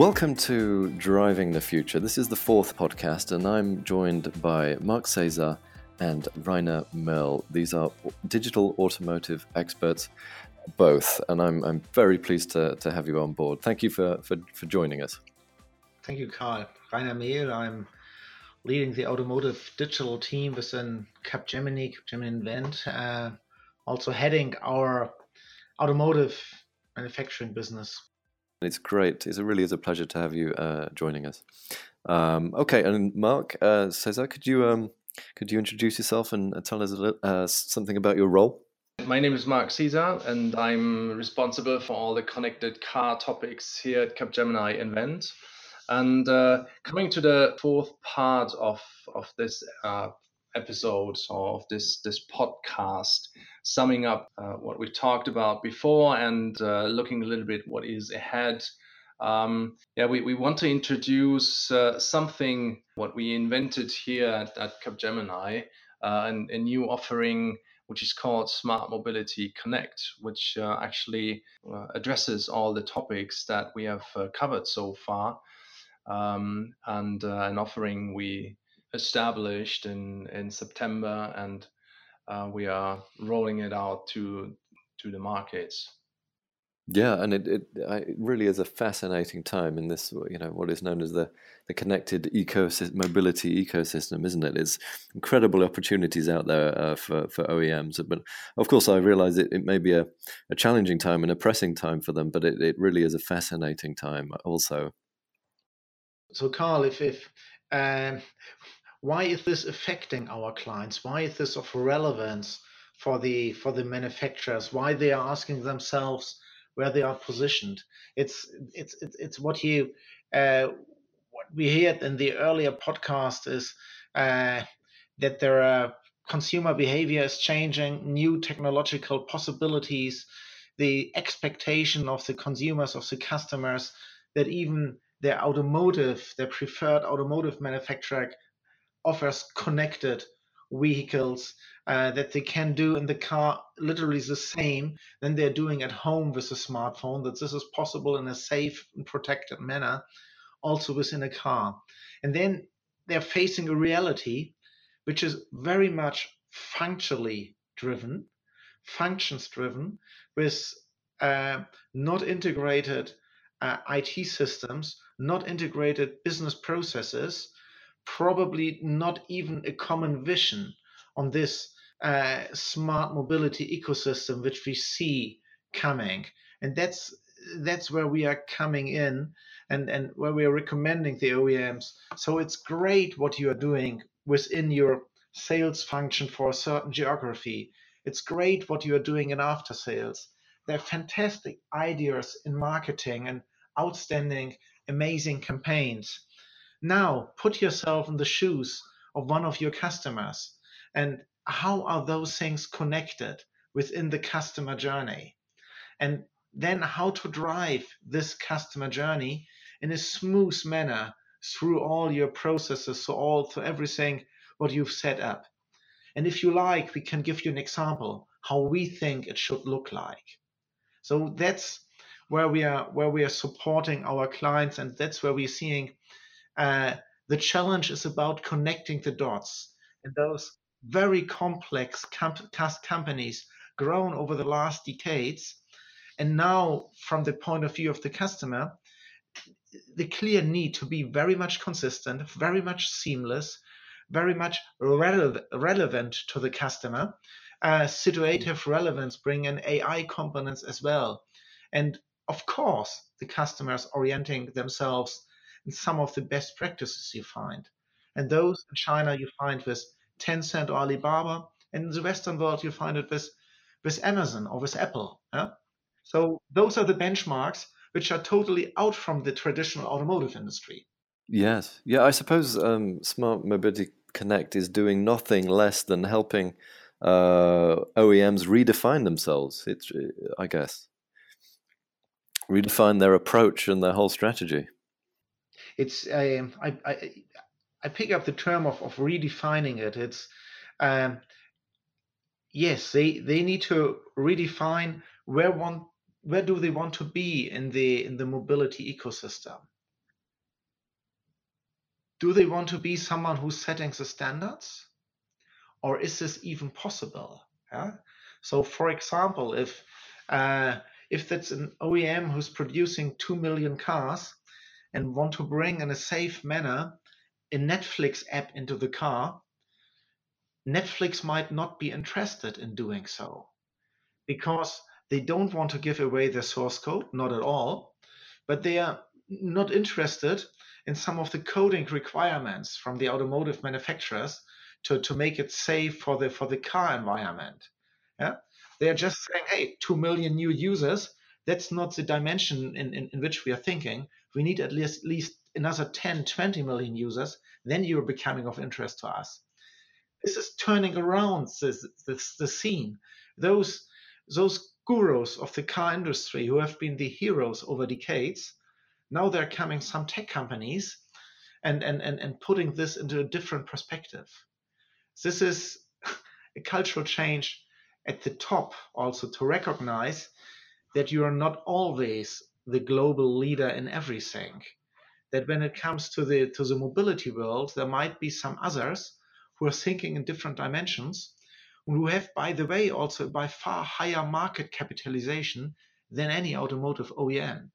Welcome to Driving the Future. This is the fourth podcast, and I'm joined by Mark Cesar and Rainer Mehl. These are digital automotive experts, both, and I'm, I'm very pleased to, to have you on board. Thank you for, for, for joining us. Thank you, Carl. Rainer Mehl. I'm leading the automotive digital team within Capgemini, Capgemini Invent, uh, also heading our automotive manufacturing business. It's great. It really is a pleasure to have you uh, joining us. Um, okay, and Mark uh, Cesar, could you um, could you introduce yourself and tell us little, uh, something about your role? My name is Mark Cesar, and I'm responsible for all the connected car topics here at Capgemini Invent. And uh, coming to the fourth part of of this uh, episode of this this podcast, summing up uh, what we talked about before and uh, looking a little bit what is ahead. Um, yeah, we, we want to introduce uh, something what we invented here at, at Capgemini, uh, and a new offering which is called Smart Mobility Connect, which uh, actually uh, addresses all the topics that we have covered so far. Um, and an offering we established in, in September, and uh, we are rolling it out to to the markets. Yeah, and it, it, it really is a fascinating time in this, you know, what is known as the, the connected ecosystem, mobility ecosystem, isn't it? There's incredible opportunities out there uh, for, for OEMs. But of course, I realize it, it may be a, a challenging time and a pressing time for them, but it, it really is a fascinating time also. So, Carl, if, if um, why is this affecting our clients? Why is this of relevance for the for the manufacturers? Why they are asking themselves where they are positioned? It's it's it's, it's what you uh, what we heard in the earlier podcast is uh, that there are consumer behavior is changing, new technological possibilities, the expectation of the consumers of the customers that even their automotive, their preferred automotive manufacturer offers connected vehicles uh, that they can do in the car literally the same than they're doing at home with a smartphone that this is possible in a safe and protected manner also within a car. And then they're facing a reality which is very much functionally driven functions driven with uh, not integrated uh, IT systems, not integrated business processes, probably not even a common vision on this uh, smart mobility ecosystem which we see coming. And that's that's where we are coming in and and where we are recommending the OEMs so it's great what you are doing within your sales function for a certain geography. It's great what you are doing in after sales. There are fantastic ideas in marketing and outstanding amazing campaigns now put yourself in the shoes of one of your customers and how are those things connected within the customer journey? And then how to drive this customer journey in a smooth manner through all your processes, so all through everything what you've set up. And if you like, we can give you an example how we think it should look like. So that's where we are where we are supporting our clients, and that's where we're seeing uh, the challenge is about connecting the dots and those very complex comp- companies grown over the last decades. And now, from the point of view of the customer, the clear need to be very much consistent, very much seamless, very much rele- relevant to the customer. Uh, situative relevance bring in AI components as well. And of course, the customers orienting themselves and some of the best practices you find. And those in China you find with Tencent or Alibaba, and in the Western world you find it with with Amazon or with Apple. Yeah? So those are the benchmarks which are totally out from the traditional automotive industry. Yes, yeah. I suppose um, Smart Mobility Connect is doing nothing less than helping uh, OEMs redefine themselves. It's, I guess, redefine their approach and their whole strategy it's um, I, I I pick up the term of, of redefining it. It's um, yes, they they need to redefine where one where do they want to be in the in the mobility ecosystem. do they want to be someone who's setting the standards? Or is this even possible? Yeah? So, for example, if uh, if that's an OEM who's producing two million cars and want to bring in a safe manner a Netflix app into the car, Netflix might not be interested in doing so because they don't want to give away their source code, not at all, but they are not interested in some of the coding requirements from the automotive manufacturers to, to make it safe for the for the car environment. Yeah, they are just saying, hey, two million new users. That's not the dimension in, in, in which we are thinking. We need at least, least another 10, 20 million users. Then you're becoming of interest to us. This is turning around this, the scene. Those those gurus of the car industry who have been the heroes over decades now they're coming some tech companies and, and, and, and putting this into a different perspective. This is a cultural change at the top also to recognize that you are not always the global leader in everything. That when it comes to the to the mobility world, there might be some others who are thinking in different dimensions, who have, by the way, also by far higher market capitalization than any automotive OEM.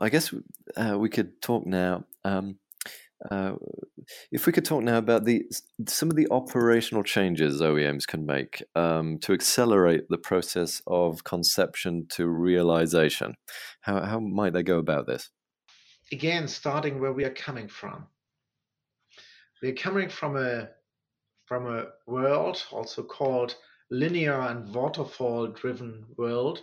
I guess uh, we could talk now. Um, uh, if we could talk now about the some of the operational changes OEMs can make um, to accelerate the process of conception to realization, how how might they go about this? Again, starting where we are coming from. We are coming from a from a world also called linear and waterfall driven world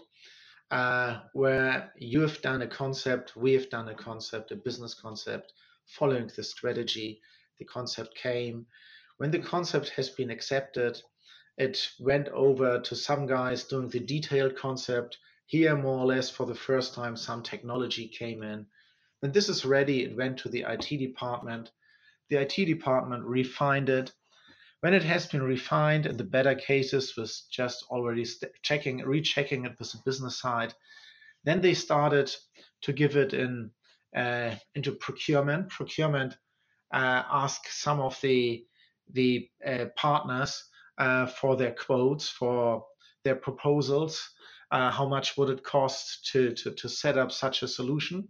uh, where you have done a concept, we have done a concept, a business concept, following the strategy. The concept came. When the concept has been accepted, it went over to some guys doing the detailed concept. Here, more or less, for the first time, some technology came in. When this is ready, it went to the IT department. The IT department refined it when it has been refined in the better cases was just already checking, rechecking it with the business side, then they started to give it in into procurement. Procurement uh, asked some of the the uh, partners uh, for their quotes, for their proposals. Uh, how much would it cost to, to, to set up such a solution?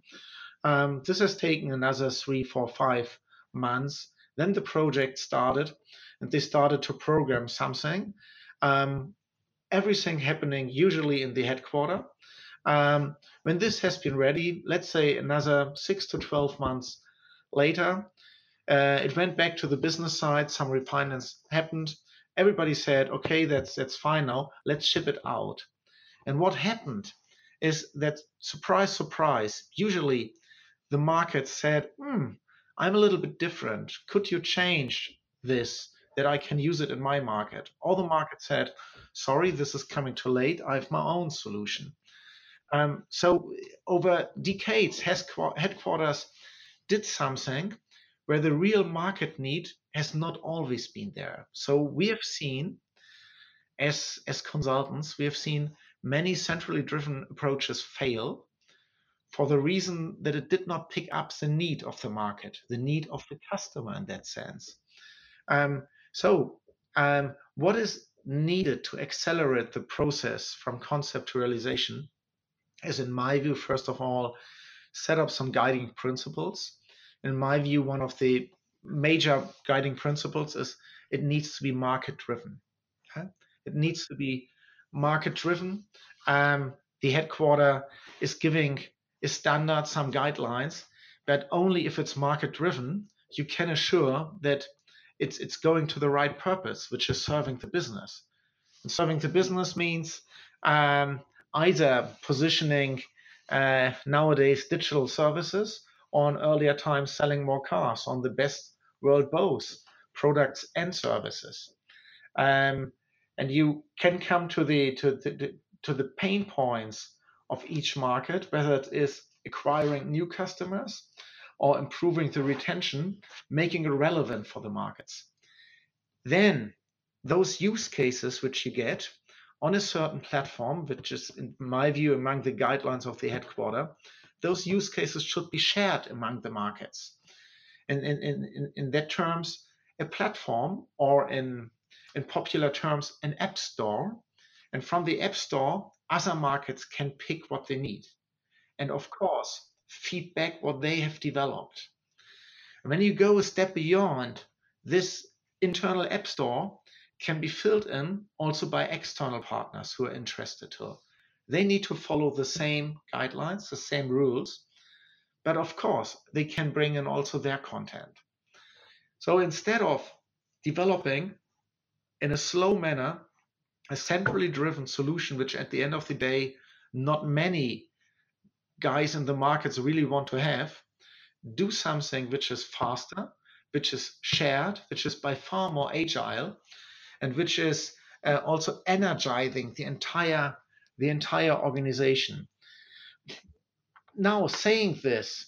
Um, this has taken another three, four, five months. Then the project started, and they started to program something. Um, everything happening usually in the headquarter. Um, when this has been ready, let's say another six to 12 months later, uh, it went back to the business side. Some refinements happened. Everybody said, okay, that's, that's fine now. Let's ship it out. And what happened is that, surprise, surprise, usually the market said, hmm, I'm a little bit different. Could you change this? that I can use it in my market. All the market said, sorry, this is coming too late. I have my own solution. Um, so over decades, headquarters did something where the real market need has not always been there. So we have seen, as as consultants, we have seen many centrally driven approaches fail for the reason that it did not pick up the need of the market, the need of the customer in that sense. Um, so, um, what is needed to accelerate the process from concept to realization is, in my view, first of all, set up some guiding principles. In my view, one of the major guiding principles is it needs to be market driven. Okay? It needs to be market driven. Um, the headquarter is giving a standard, some guidelines, but only if it's market driven, you can assure that it's it's going to the right purpose, which is serving the business. And serving the business means um, either positioning uh, nowadays digital services on earlier times selling more cars on the best world both products and services. Um, and you can come to the to the to the pain points of each market, whether it is acquiring new customers or improving the retention, making it relevant for the markets. Then those use cases which you get on a certain platform, which is in my view among the guidelines of the headquarter, those use cases should be shared among the markets. in, in, in, in that terms, a platform or in, in popular terms, an app store. And from the app store, other markets can pick what they need. And of course, feedback what they have developed. And when you go a step beyond, this internal app store can be filled in also by external partners who are interested to. They need to follow the same guidelines, the same rules, but of course, they can bring in also their content. So instead of developing in a slow manner a centrally driven solution, which at the end of the day, not many guys in the markets really want to have, do something which is faster, which is shared, which is by far more agile, and which is uh, also energizing the entire the entire organization. Now, saying this,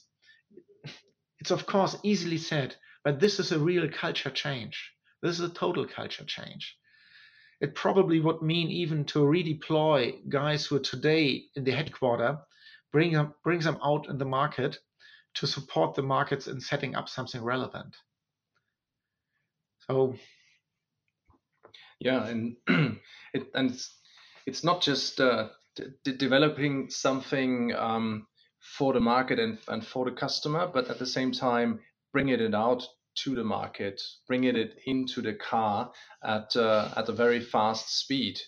it's of course easily said, but this is a real culture change. This is a total culture change. It probably would mean even to redeploy guys who are today in the headquarter, bring them, brings them out in the market to support the markets in setting up something relevant. So, yeah, and it, and it's, it's not just uh, developing something um, for the market and, and for the customer, but at the same time bringing it out to the market, bringing it into the car at uh, at a very fast speed.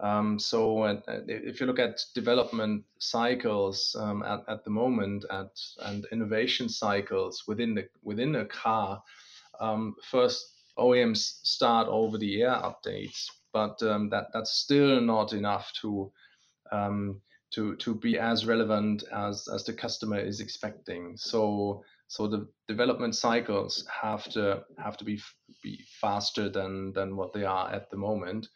Um, so uh, if you look at development cycles um, at, at the moment at, and innovation cycles within the within a car, um, first OEMs start over the air updates, but um, that that's still not enough to um, to to be as relevant as as the customer is expecting. So so the development cycles have to have to be be faster than than what they are at the moment,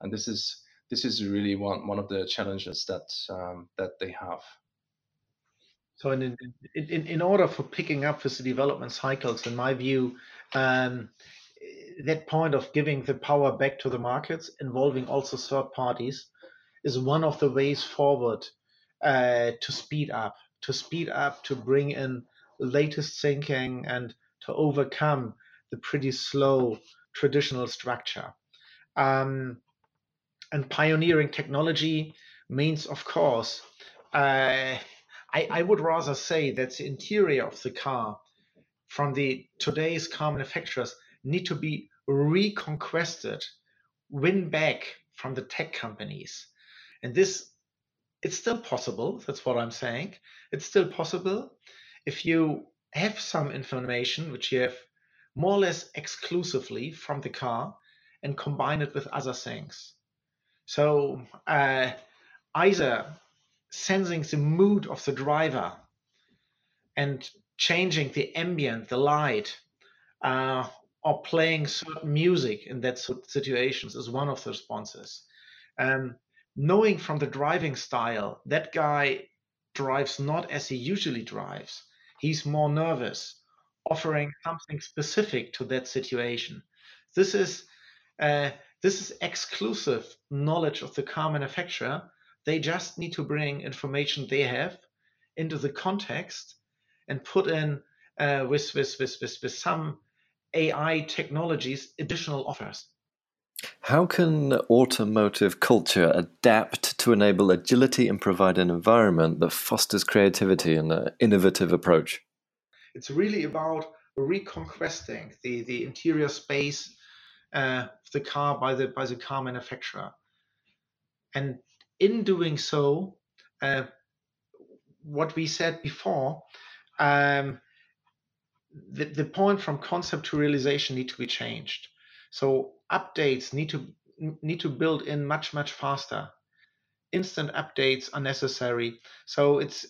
and this is this is really one one of the challenges that um, that they have. So in, in in order for picking up with the development cycles, in my view, um, that point of giving the power back to the markets, involving also third parties, is one of the ways forward uh, to speed up, to speed up, to bring in latest thinking and to overcome the pretty slow traditional structure. Um, and pioneering technology means, of course, uh, I, I, would rather say that the interior of the car from the today's car manufacturers need to be reconquested, win back from the tech companies. And this, it's still possible. That's what I'm saying. It's still possible if you have some information which you have more or less exclusively from the car and combine it with other things. So uh, either sensing the mood of the driver and changing the ambient, the light, uh, or playing certain music in that situations is one of the responses. Um, knowing from the driving style that guy drives not as he usually drives. He's more nervous offering something specific to that situation. This is uh, this is exclusive knowledge of the car manufacturer. They just need to bring information they have into the context and put in uh, with, with, with, with, with some ai technologies additional offers how can automotive culture adapt to enable agility and provide an environment that fosters creativity and an innovative approach? It's really about reconquesting the, the interior space uh, of the car by the by the car manufacturer, and in doing so, uh, what we said before, um, the, the point from concept to realization need to be changed. So updates need to need to build in much much faster. Instant updates are necessary. So it's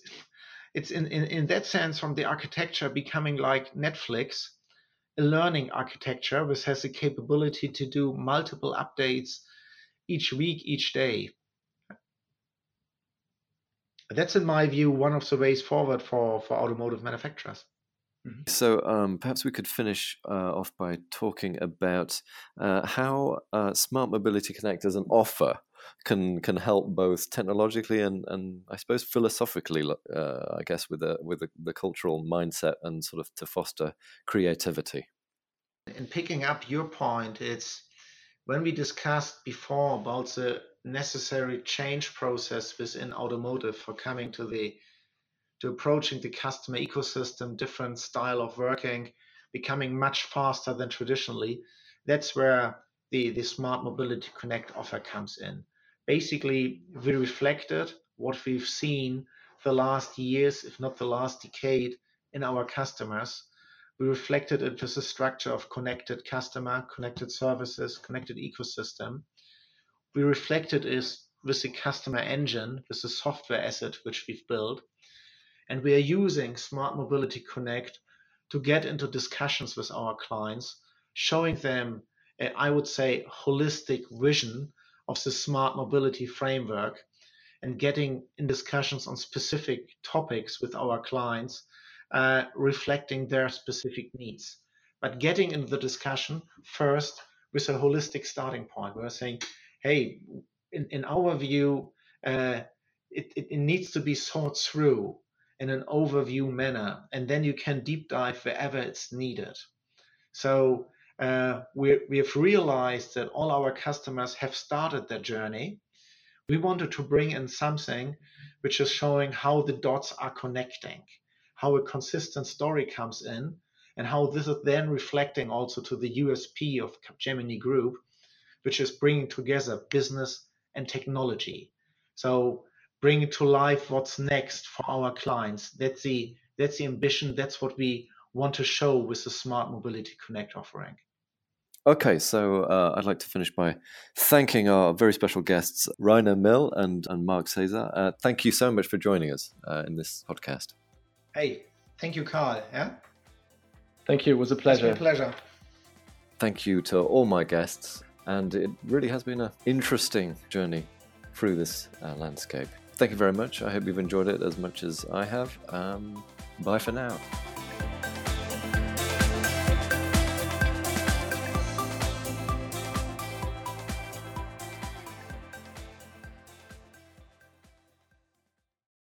it's in, in, in that sense from the architecture becoming like Netflix, a learning architecture which has the capability to do multiple updates each week, each day. That's in my view one of the ways forward for, for automotive manufacturers. Mm-hmm. So um, perhaps we could finish uh, off by talking about uh, how uh, Smart Mobility Connect as an offer can can help both technologically and, and I suppose philosophically, uh, I guess, with the with the, the cultural mindset and sort of to foster creativity. In picking up your point, it's when we discussed before about the necessary change process within automotive for coming to the to approaching the customer ecosystem, different style of working, becoming much faster than traditionally. That's where the, the Smart Mobility Connect offer comes in. Basically, we reflected what we've seen the last years, if not the last decade, in our customers. We reflected it with a structure of connected customer, connected services, connected ecosystem. We reflected it with the customer engine, with the software asset which we've built. And we are using Smart Mobility Connect to get into discussions with our clients, showing them, I would say, holistic vision of the smart mobility framework and getting in discussions on specific topics with our clients, uh, reflecting their specific needs. But getting into the discussion first with a holistic starting point. We're saying, hey, in, in our view, uh, it, it, it needs to be thought through in an overview manner, and then you can deep dive wherever it's needed. So uh, we, we have realized that all our customers have started their journey. We wanted to bring in something which is showing how the dots are connecting, how a consistent story comes in, and how this is then reflecting also to the USP of Capgemini Group, which is bringing together business and technology. So bring to life what's next for our clients. That's the that's the ambition. That's what we want to show with the Smart Mobility Connect offering. Okay, so uh, I'd like to finish by thanking our very special guests, Rainer Mill and, and Mark Cesar. Uh, thank you so much for joining us uh, in this podcast. Hey, thank you, Carl. Yeah. Thank you. It was a pleasure. a pleasure. Thank you to all my guests, and it really has been an interesting journey through this uh, landscape thank you very much. I hope you've enjoyed it as much as I have. Um, bye for now.